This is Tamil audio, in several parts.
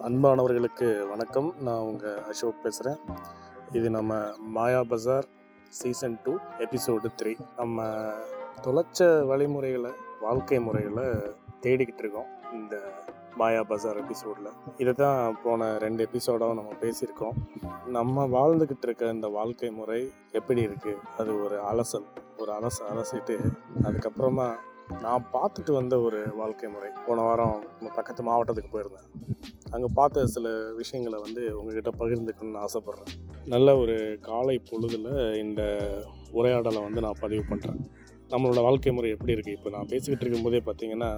அன்பானவர்களுக்கு வணக்கம். நான் உங்கள் அசோக் பேசுகிறேன் இது நம்ம Maya Bazaar season two episode three. நம்ம தொலைச்ச வழிமுறைகளை வாழ்க்கை முறைகளை தேடிக்கிட்டு இருக்கோம் இந்த மாயா பஜார் எபிசோடில். இதை தான் போன ரெண்டு எபிசோடாக நம்ம பேசியிருக்கோம். நம்ம வாழ்ந்துக்கிட்டு இருக்க இந்த வாழ்க்கை முறை எப்படி இருக்குது அது ஒரு அலசல் ஒரு அலச அலசிட்டு அதுக்கப்புறமா நான் பார்த்துட்டு வந்த ஒரு வாழ்க்கை முறை. போன வாரம் நம்ம பக்கத்து மாவட்டத்துக்கு போயிருந்தேன். அங்கே பார்த்த சில விஷயங்களை வந்து உங்ககிட்ட பகிர்ந்துக்கணும்னு ஆசைப்பட்றேன். நல்ல ஒரு காலை பொழுதில் இந்த உரையாடலை வந்து நான் பதிவு பண்ணுறேன் நம்மளோட வாழ்க்கை முறை எப்படி இருக்குது இப்போ நான் பேசிக்கிட்டு இருக்கும்போதே பார்த்தீங்கன்னா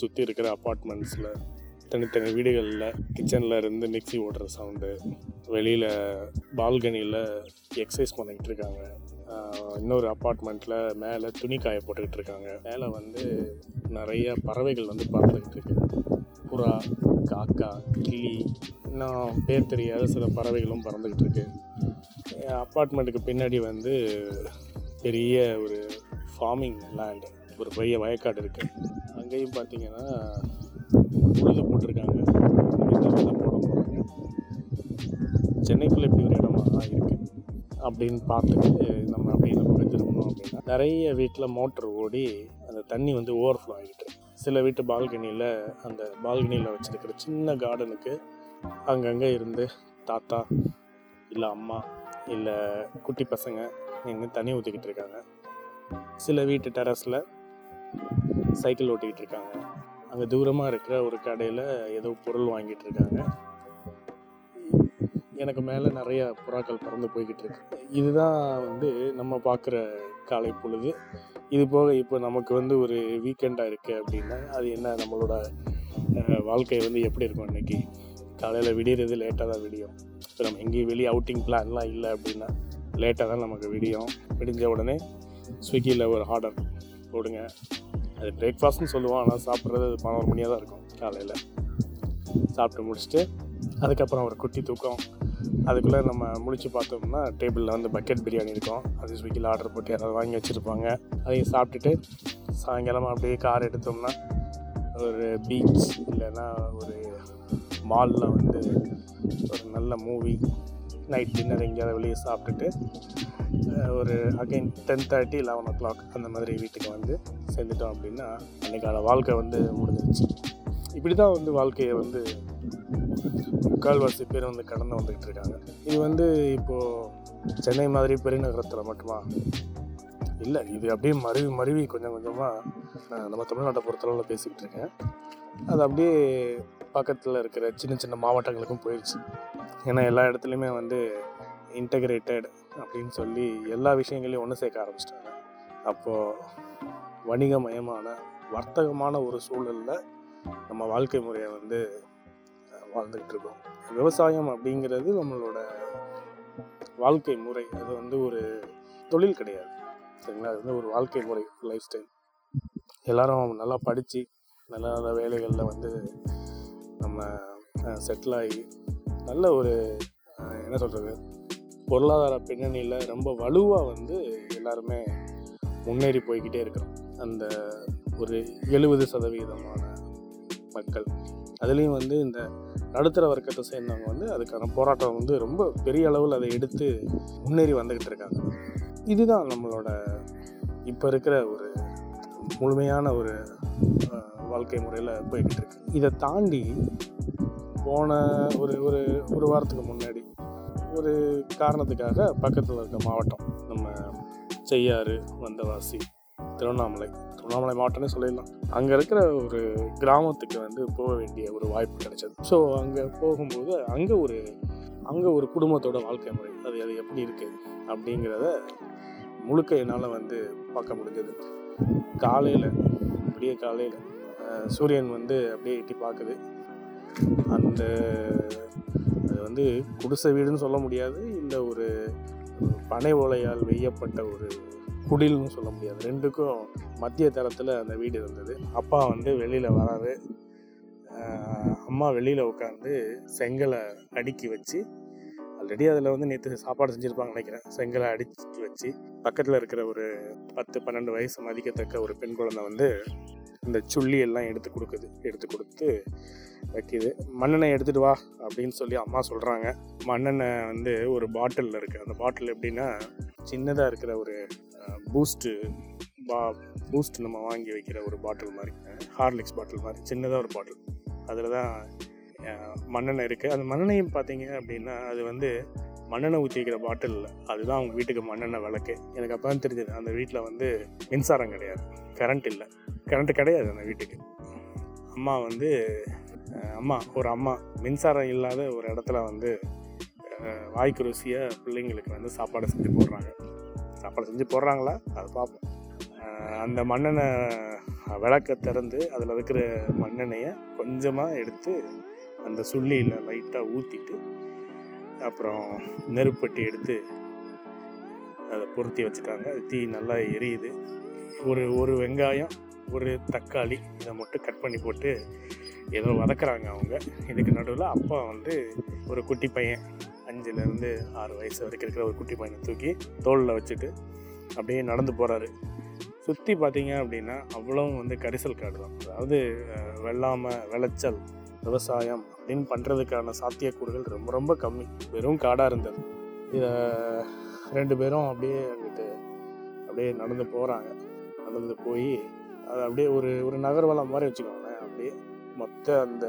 சுற்றி இருக்கிற அப்பார்ட்மெண்ட்ஸில் தனித்தனி வீடுகளில் கிச்சனில் இருந்து மிக்சி ஓடுற சவுண்டு வெளியில் பால்கனியில் எக்ஸசைஸ் பண்ணிக்கிட்டு இருக்காங்க. இன்னொரு அப்பார்ட்மெண்ட்டில் மேலே துணி காய போட்டுக்கிட்டு இருக்காங்க. மேலே வந்து நிறைய பறவைகள் வந்து பறந்துக்கிட்டு இருக்கு. புறா காக்கா கிளி இன்னும் பேர் தெரியாத சில பறவைகளும் பறந்துக்கிட்டு இருக்கு. அப்பார்ட்மெண்ட்டுக்கு பின்னாடி வந்து பெரிய ஒரு ஃபார்மிங் லேண்டு ஒரு பெரிய வயக்காடு இருக்குது அங்கேயும் பார்த்தீங்கன்னா உழுது போட்டிருக்காங்க. வீட்டில் போட போகிறாங்க சென்னைக்குள்ளே இப்படி ஒரு இடமா இருக்குது அப்படின்னு பார்த்துட்டு நம்ம அப்படியே நம்ம திரும்பணும் அப்படின்னா நிறைய வீட்டில் மோட்டர் ஓடி அந்த தண்ணி வந்து ஓவர்ஃப்ளோ ஆகிட்டு இருக்கு. சில வீட்டு பால்கனியில் அந்த பால்கனியில் வச்சுருக்கிற சின்ன கார்டனுக்கு அங்கங்கே இருந்து தாத்தா இல்லை அம்மா இல்லை குட்டி பசங்க நின்று தண்ணி ஊற்றிக்கிட்டு இருக்காங்க. சில வீட்டு டெரஸில் சைக்கிள் ஓட்டிக்கிட்டு இருக்காங்க. அங்கே தூரமாக இருக்கிற ஒரு கடையில் ஏதோ பொருள் வாங்கிட்டு இருக்காங்க. எனக்கு மேலே நிறைய புறாக்கள் பறந்து போய்கிட்டு இருக்கு. இதுதான் வந்து நம்ம பார்க்குற காலை பொழுது. இது போக இப்போ நமக்கு வந்து ஒரு வீக்கெண்டாக இருக்குது அப்படின்னா அது என்ன? நம்மளோட வாழ்க்கை வந்து எப்படி இருக்கும் இன்னைக்கு காலையில் விடியறது லேட்டாக தான் விடியும். இப்போ நம்ம எங்கேயும் வெளியே அவுட்டிங் பிளான்லாம் இல்லை அப்படின்னா லேட்டாக தான் நமக்கு விடியும். விடிஞ்ச உடனே ஸ்விக்கியில் ஒரு ஆர்டர் போடுங்க. அது பிரேக்ஃபாஸ்ட்னு சொல்லுவோம். ஆனால் சாப்பிட்றது அது பதினோரு மணியாக தான் இருக்கும் காலையில். சாப்பிட்டு முடிச்சுட்டு அதுக்கப்புறம் ஒரு குட்டி தூக்கம். அதுக்குள்ளே நம்ம முடிச்சு பார்த்தோம்னா டேபிளில் வந்து பக்கெட் பிரியாணி இருக்கும். அது ஸ்விக்கியில் ஆர்டர் போட்டு யாராவது வாங்கி வச்சுருப்பாங்க. அதையும் சாப்பிட்டுட்டு சாயங்காலமாக அப்படியே கார் எடுத்தோம்னா ஒரு பீச் இல்லைன்னா ஒரு மாலில் வந்து ஒரு நல்ல மூவி நைட் டின்னர் எங்கேயாவது வெளியே சாப்பிட்டுட்டு ஒரு again ten thirty eleven o'clock அந்த மாதிரி வீட்டுக்கு வந்து சேர்ந்துட்டோம் அப்படின்னா அன்றைக்கான வாழ்க்கை வந்து முடிஞ்சிருச்சு. இப்படி தான் வந்து வாழ்க்கையை வந்து முக்கால்வாசி பேர் வந்து கடந்து வந்துக்கிட்டு இருக்காங்க. இது வந்து இப்போது சென்னை மாதிரி பெருநகரத்தில் மட்டுமா? இல்லை இது அப்படியே மருவி மருவி கொஞ்சம் கொஞ்சமாக நம்ம தமிழ்நாட்டை பொறுத்தளவில் பேசிக்கிட்டு இருக்கேன். அது அப்படியே பக்கத்தில் இருக்கிற சின்ன சின்ன மாவட்டங்களுக்கும் போயிடுச்சு ஏன்னா எல்லா இடத்துலையுமே வந்து இன்டகிரேட்டட் அப்படின்னு சொல்லி எல்லா விஷயங்களையும் ஒன்று சேர்க்க ஆரம்பிச்சிட்டாங்க. அப்போது வணிகமயமான வர்த்தகமான ஒரு சூழலில் நம்ம வாழ்க்கை முறையை வந்து வாழ்ந்துக்கிட்டு இருக்கோம் விவசாயம் அப்படிங்கிறது நம்மளோட வாழ்க்கை முறை. அது வந்து ஒரு தொழில் கிடையாது. சரிங்களா? அது வந்து ஒரு வாழ்க்கை முறை லைஃப் ஸ்டைல் எல்லாரும் நல்லா படித்து நல்ல நல்ல வேலைகளில் வந்து நம்ம செட்டில் ஆகி நல்ல ஒரு என்ன சொல்கிறது பொருளாதார பின்னணியில் ரொம்ப வலுவாக வந்து எல்லாருமே முன்னேறி போய்கிட்டே இருக்கிறோம். அந்த ஒரு எழுபது சதவீதமான மக்கள். அதுலேயும் வந்து இந்த நடுத்தர வர்க்கத்தை சேர்ந்தவங்க வந்து அதுக்கான போராட்டம் வந்து ரொம்ப பெரிய அளவில் அதை எடுத்து முன்னேறி வந்துக்கிட்டு இருக்காங்க. இதுதான் நம்மளோட இப்போ இருக்கிற ஒரு முழுமையான ஒரு வாழ்க்கை முறையில் போய்கிட்டு இருக்கு. இதை தாண்டி போன ஒரு ஒரு ஒரு வாரத்துக்கு முன்னாடி ஒரு காரணத்துக்காக பக்கத்தில் இருக்க மாவட்டம் நம்ம செய்யாறு வந்தவாசி திருவண்ணாமலை. திருவண்ணாமலை மாவட்டம்னு சொல்லிடலாம் அங்கே இருக்கிற ஒரு கிராமத்துக்கு வந்து போக வேண்டிய ஒரு வாய்ப்பு கிடைச்சது. ஸோ அங்கே போகும்போது அங்கே ஒரு அங்கே ஒரு குடும்பத்தோட வாழ்க்கை முறை அது அது எப்படி இருக்குது அப்படிங்கிறத முழுக்க என்னால் வந்து பார்க்க முடிஞ்சது. காலையில் விடிய காலையில் சூரியன் வந்து அப்படியே எட்டி பார்க்குது. அந்த அது வந்து குடிசை வீடுன்னு சொல்ல முடியாது. இல்லை ஒரு பனை ஓலையால் வெய்யப்பட்ட ஒரு குடில்னு சொல்ல முடியாது. ரெண்டுக்கும் மத்திய தரத்தில் அந்த வீடு இருந்தது. அப்பா வந்து வெளியில் வராரு. அம்மா வெளியில் உட்காந்து செங்கலை அடுக்கி வச்சு ஆல்ரெடி அதில் வந்து நேற்று சாப்பாடு செஞ்சுருப்பாங்க நினைக்கிறேன். செங்கலை அடிச்சு வச்சு பக்கத்தில் இருக்கிற ஒரு பத்து பன்னெண்டு வயசு மதிக்கத்தக்க ஒரு பெண் குழந்தை வந்து இந்த சுள்ளி எல்லாம் எடுத்து கொடுக்குது. எடுத்து கொடுத்து வைக்கிது. மண்ணெண்ணெய் எடுத்துகிட்டு வா அப்படின்னு சொல்லி அம்மா சொல்கிறாங்க மண்ணெண்ணெய் வந்து ஒரு பாட்டிலில் இருக்குது அந்த பாட்டில் எப்படின்னா சின்னதாக இருக்கிற ஒரு பூஸ்ட்டு பா பூஸ்ட் நம்ம வாங்கி வைக்கிற ஒரு பாட்டில் மாதிரி ஹார்லிக்ஸ் பாட்டில் மாதிரி சின்னதாக ஒரு பாட்டில் அதில் தான் மண்ணெண்ணெய் இருக்குது அந்த மண்ணெண்ணையும் பார்த்தீங்க அப்படின்னா அது வந்து மண்ணெண்ணெய் ஊற்றி வைக்கிற பாட்டில் அதுதான் அவங்க வீட்டுக்கு மண்ணெண்ணெய் விளக்கு. எனக்கு அப்போ தான் தெரிஞ்சது அந்த வீட்டில் வந்து மின்சாரம் கிடையாது. கரண்ட் இல்லை. கரண்ட் கிடையாது அந்த வீட்டுக்கு. அம்மா வந்து அம்மா ஒரு அம்மா மின்சாரம் இல்லாத ஒரு இடத்துல வந்து வாய்க்கு ருசியாக பிள்ளைங்களுக்கு வந்து சாப்பாடு செஞ்சு போடுறாங்க. சாப்பாடு செஞ்சு போடுறாங்களா? அதை பார்ப்போம். அந்த மண்ணெண்ணெய் விளக்க திறந்து அதில் இருக்கிற மண்ணெண்ணையை கொஞ்சமாக எடுத்து அந்த சுள்ளியில் லைட்டாக ஊற்றிட்டு அப்புறம் நெருப்பட்டி எடுத்து அதை பொருத்தி வச்சுட்டாங்க. தீ நல்லா எரியுது. ஒரு ஒரு வெங்காயம் ஒரு தக்காளி இதை மட்டும் கட் பண்ணி போட்டு ஏதோ வதக்குறாங்க அவங்க. இதுக்கு நடுவில் அப்பா வந்து ஒரு குட்டி பையன் அஞ்சுலேருந்து ஆறு வயசு வரைக்கும் இருக்கிற ஒரு குட்டி பையனை தூக்கி தோளில் வச்சுட்டு அப்படியே நடந்து போகிறாரு சுற்றி பார்த்தீங்க அப்படின்னா அவ்வளவும் வந்து கரிசல் காடு தான். அதாவது வெள்ளாமை விளைச்சல் விவசாயம் அப்படின்னு பண்ணுறதுக்கான சாத்தியக்கூறுகள் ரொம்ப ரொம்ப கம்மி. வெறும் காடாக இருந்தது. இதை ரெண்டு பேரும் அப்படியே அங்கிட்டு அப்படியே நடந்து போகிறாங்க நடந்து போய் அது அப்படியே ஒரு ஒரு நகர்வலம் மாதிரி வச்சுக்கோங்களேன். அப்படியே மொத்த அந்த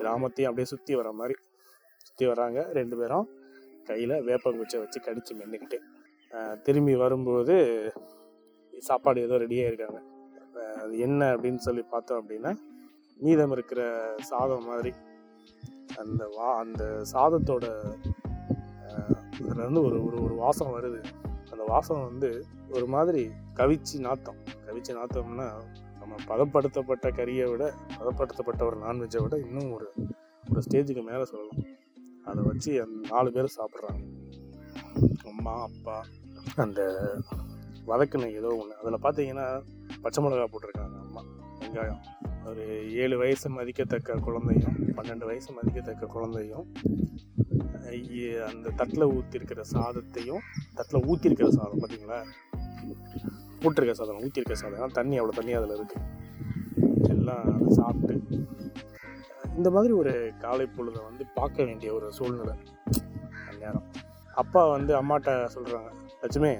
கிராமத்தையும் அப்படியே சுற்றி வர மாதிரி சுற்றி வராங்க ரெண்டு பேரும். கையில் வேப்பங்குச்சை வச்சு கடித்து மென்னுக்கிட்டு. திரும்பி வரும்போது சாப்பாடு ஏதோ ரெடியாக இருக்காங்க அது என்ன அப்படின்னு சொல்லி பார்த்தோம் அப்படின்னா மீதம் இருக்கிற சாதம் மாதிரி. அந்த வா அந்த சாதத்தோட அதில் இருந்து ஒரு ஒரு ஒரு வாசம் வருது. அந்த வாசம் வந்து ஒரு மாதிரி கவிச்சு நாத்தம். கவிச்சு நாத்தம்னா நம்ம பதப்படுத்தப்பட்ட கறியை விட பதப்படுத்தப்பட்ட ஒரு நான்வெஜ்ஜை விட இன்னும் ஒரு ஒரு ஸ்டேஜுக்கு மேலே சொல்லலாம். அதை வச்சு நாலு பேர் சாப்பிட்றாங்க. அம்மா அப்பா அந்த வதக்குன ஏதோ ஒன்று அதில் பார்த்தீங்கன்னா பச்சை மிளகா போட்டிருக்காங்க அம்மா. வெங்காயம். ஒரு ஏழு வயசு மதிக்கத்தக்க குழந்தையும் பன்னெண்டு வயசு மதிக்கத்தக்க குழந்தையும் அந்த தட்டில் ஊற்றிருக்கிற சாதத்தையும் தட்டில் ஊற்றிருக்கிற சாதம் பார்த்தீங்களா போட்டிருக்க சாதம் ஊற்றிருக்க சாதம். ஏன்னா தண்ணி அவ்வளோ தண்ணி அதில் இருக்குது எல்லாம் அதை சாப்பிட்டு இந்த மாதிரி ஒரு காலை பொழுதை வந்து பார்க்க வேண்டிய ஒரு சூழ்நிலை. அந்நேரம் அப்பா வந்து அம்மாட்ட சொல்கிறாங்க லட்சுமி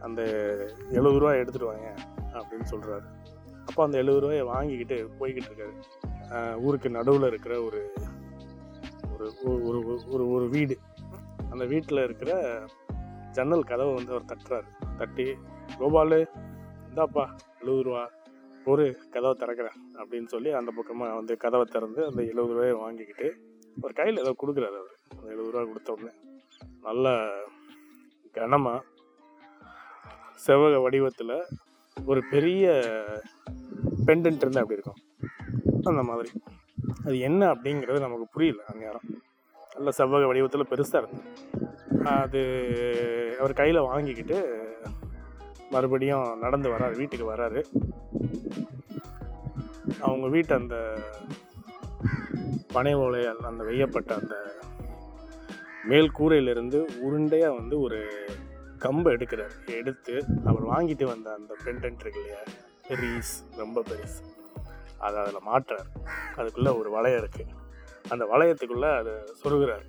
அந்த எழுபது ரூபா எடுத்துகிட்டு வாங்க அப்படின்னு சொல்கிறாரு அப்பா அந்த எழுபது ரூபாயை வாங்கிக்கிட்டு போய்கிட்டு இருக்காரு. ஊருக்கு நடுவில் இருக்கிற ஒரு ஒரு ஒரு ஒரு- ஒரு ஒரு வீடு. அந்த வீட்டில் இருக்கிற ஜன்னல் கதவை வந்து அவர் தட்டுறாரு. தட்டி கோபாலு இந்தாப்பா எழுபது ரூபா. ஒரு கதவை திறக்கிறேன் அப்படின்னு சொல்லி அந்த பக்கமாக வந்து கதவை திறந்து அந்த எழுபது ரூபாயை வாங்கிக்கிட்டு ஒரு கையில் ஏதோ கொடுக்குறாரு அவர். அந்த எழுபது ரூபா கொடுத்த உடனே நல்ல கனமாக செவ்வக வடிவத்தில் ஒரு பெரிய பெண்டன்ட் இருந்தால் அப்படி இருக்கும்? அந்த மாதிரி. அது என்ன அப்படிங்கிறது நமக்கு புரியல அந்நேரம். நல்ல செவ்வக வடிவத்தில் பெருசாக இருந்தது அது அவர் கையில் வாங்கிக்கிட்டு மறுபடியும் நடந்து வராரு வீட்டுக்கு வராரு. அவங்க வீட்டு அந்த பனை ஓலையால் அந்த வெய்யப்பட்ட அந்த மேல் கூரையிலிருந்து உருண்டையாக வந்து ஒரு கம்பை எடுக்கிறார். எடுத்து அவர் வாங்கிட்டு வந்த அந்த பெண்டன்ட் இருக்கு இல்லையா? ரீஸ் ரொம்ப பெருசு. அதை அதில் மாட்டுறார். அதுக்குள்ளே ஒரு வளையம் இருக்குது அந்த வளையத்துக்குள்ளே அதை சொருகிறார்.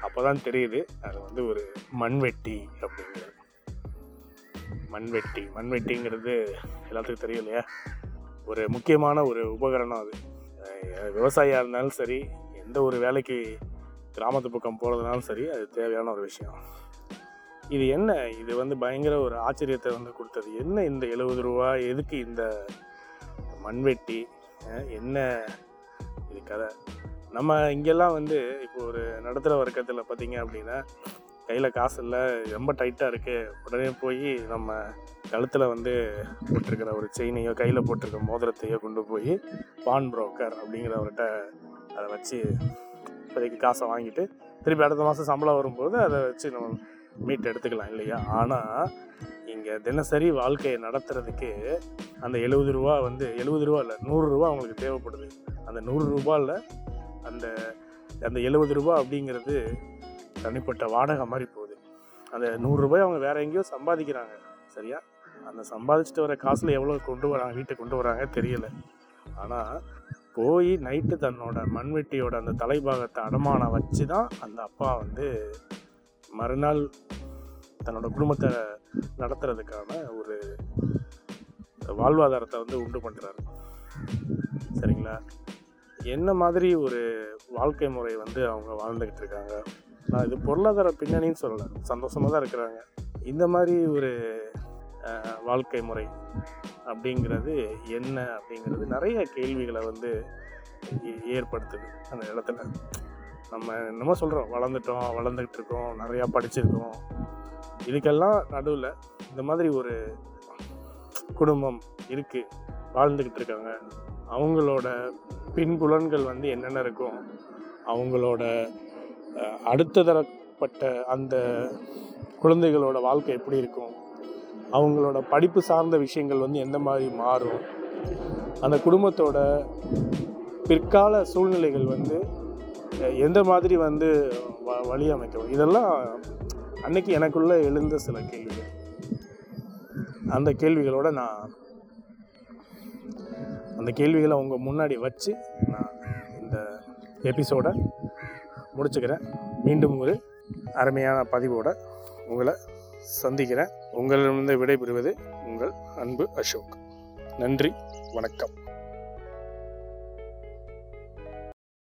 அப்போ தான் தெரியுது அது வந்து ஒரு மண்வெட்டி அப்படிங்கிறது. மண்வெட்டி. மண்வெட்டிங்கிறது எல்லாத்துக்கும் தெரியும் இல்லையா ஒரு முக்கியமான ஒரு உபகரணம் அது. விவசாயியாக இருந்தாலும் சரி எந்த ஒரு வேலைக்கு கிராமத்து பக்கம் போகிறதுனாலும் சரி அது தேவையான ஒரு விஷயம். இது என்ன? இது வந்து பயங்கர ஒரு ஆச்சரியத்தை வந்து கொடுத்தது. என்ன இந்த எழுபது ரூபா? எதுக்கு இந்த மண்வெட்டி? என்ன இது கதை? நம்ம இங்கெல்லாம் வந்து இப்போ ஒரு நடுத்தர வர்க்கத்தில் பார்த்தீங்க அப்படின்னா கையில் காசு இல்லை ரொம்ப டைட்டாக இருக்குது உடனே போய் நம்ம கழுத்தில் வந்து போட்டிருக்கிற ஒரு செயினையோ கையில் போட்டிருக்க மோதிரத்தையோ கொண்டு போய் பான் புரோக்கர் அப்படிங்கிறவர்கிட்ட அதை வச்சு இப்போதைக்கு காசை வாங்கிட்டு திருப்பி அடுத்த மாதம் சம்பளம் வரும்போது அதை வச்சு நம்ம மீட் எடுத்துக்கலாம் இல்லையா? ஆனால் இங்கே தினசரி வாழ்க்கையை நடத்துறதுக்கு அந்த எழுபது ரூபா வந்து எழுபது ரூபா இல்லை நூறுரூவா அவங்களுக்கு தேவைப்படுது. அந்த நூறு ரூபாயில் அந்த அந்த எழுபது ரூபா அப்படிங்கிறது தனிப்பட்ட வாடகை மாதிரி போகுது. அந்த நூறுரூபாய் அவங்க வேற எங்கேயோ சம்பாதிக்கிறாங்க. சரியா? அந்த சம்பாதிச்சுட்டு வர காசில் எவ்வளோ கொண்டு வராங்க வீட்டுக்கு கொண்டு வராங்க தெரியல. ஆனால் போய் நைட்டு தன்னோட மண்வெட்டியோட அந்த தலைபாகத்தை அடமானம் வச்சு தான் அந்த அப்பா வந்து மறுநாள் தன்னோட குடும்பத்தை நடத்துறதுக்கான ஒரு வாழ்வாதாரத்தை வந்து உண்டு பண்ணுறாரு சரிங்களா? என்ன மாதிரி ஒரு வாழ்க்கை முறை வந்து அவங்க வாழ்ந்துக்கிட்டு இருக்காங்க? நான் இது பொருளாதார பின்னணின்னு சொல்லலை. சந்தோஷமாக தான் இருக்கிறாங்க. இந்த மாதிரி ஒரு வாழ்க்கை முறை அப்படிங்கிறது என்ன அப்படிங்கிறது நிறைய கேள்விகளை வந்து ஏ- ஏற்படுத்துது அந்த இடத்துல. நம்ம என்னமோ சொல்கிறோம் வளர்ந்துட்டோம் வளர்ந்துக்கிட்டு இருக்கோம் நிறையா படிச்சிருக்கோம். இதுக்கெல்லாம் நடுவில் இந்த மாதிரி ஒரு குடும்பம் இருக்குது வாழ்ந்துக்கிட்டு இருக்காங்க அவங்களோட பின்புலன்கள் வந்து என்னென்ன இருக்கும்? அவங்களோட அடுத்த தரப்பட்ட அந்த குழந்தைகளோட வாழ்க்கை எப்படி இருக்கும்? அவங்களோட படிப்பு சார்ந்த விஷயங்கள் வந்து எந்த மாதிரி மாறும்? அந்த குடும்பத்தோட பிற்கால சூழ்நிலைகள் வந்து எந்த மாதிரி வந்து வ- வழி அமைக்கும் இதெல்லாம் அன்னைக்கு எனக்குள்ளே எழுந்த சில கேள்விகள். அந்த கேள்விகளோட நான் அந்த கேள்விகளை அவங்க முன்னாடி வச்சு நான் இந்த எபிசோடை முடிச்சுக்கிறேன். மீண்டும் ஒரு அருமையான பதிவோடு உங்களை சந்திக்கிறேன். உங்களிடமிருந்து விடைபெறுவது உங்கள் அன்பு அசோக். நன்றி வணக்கம்.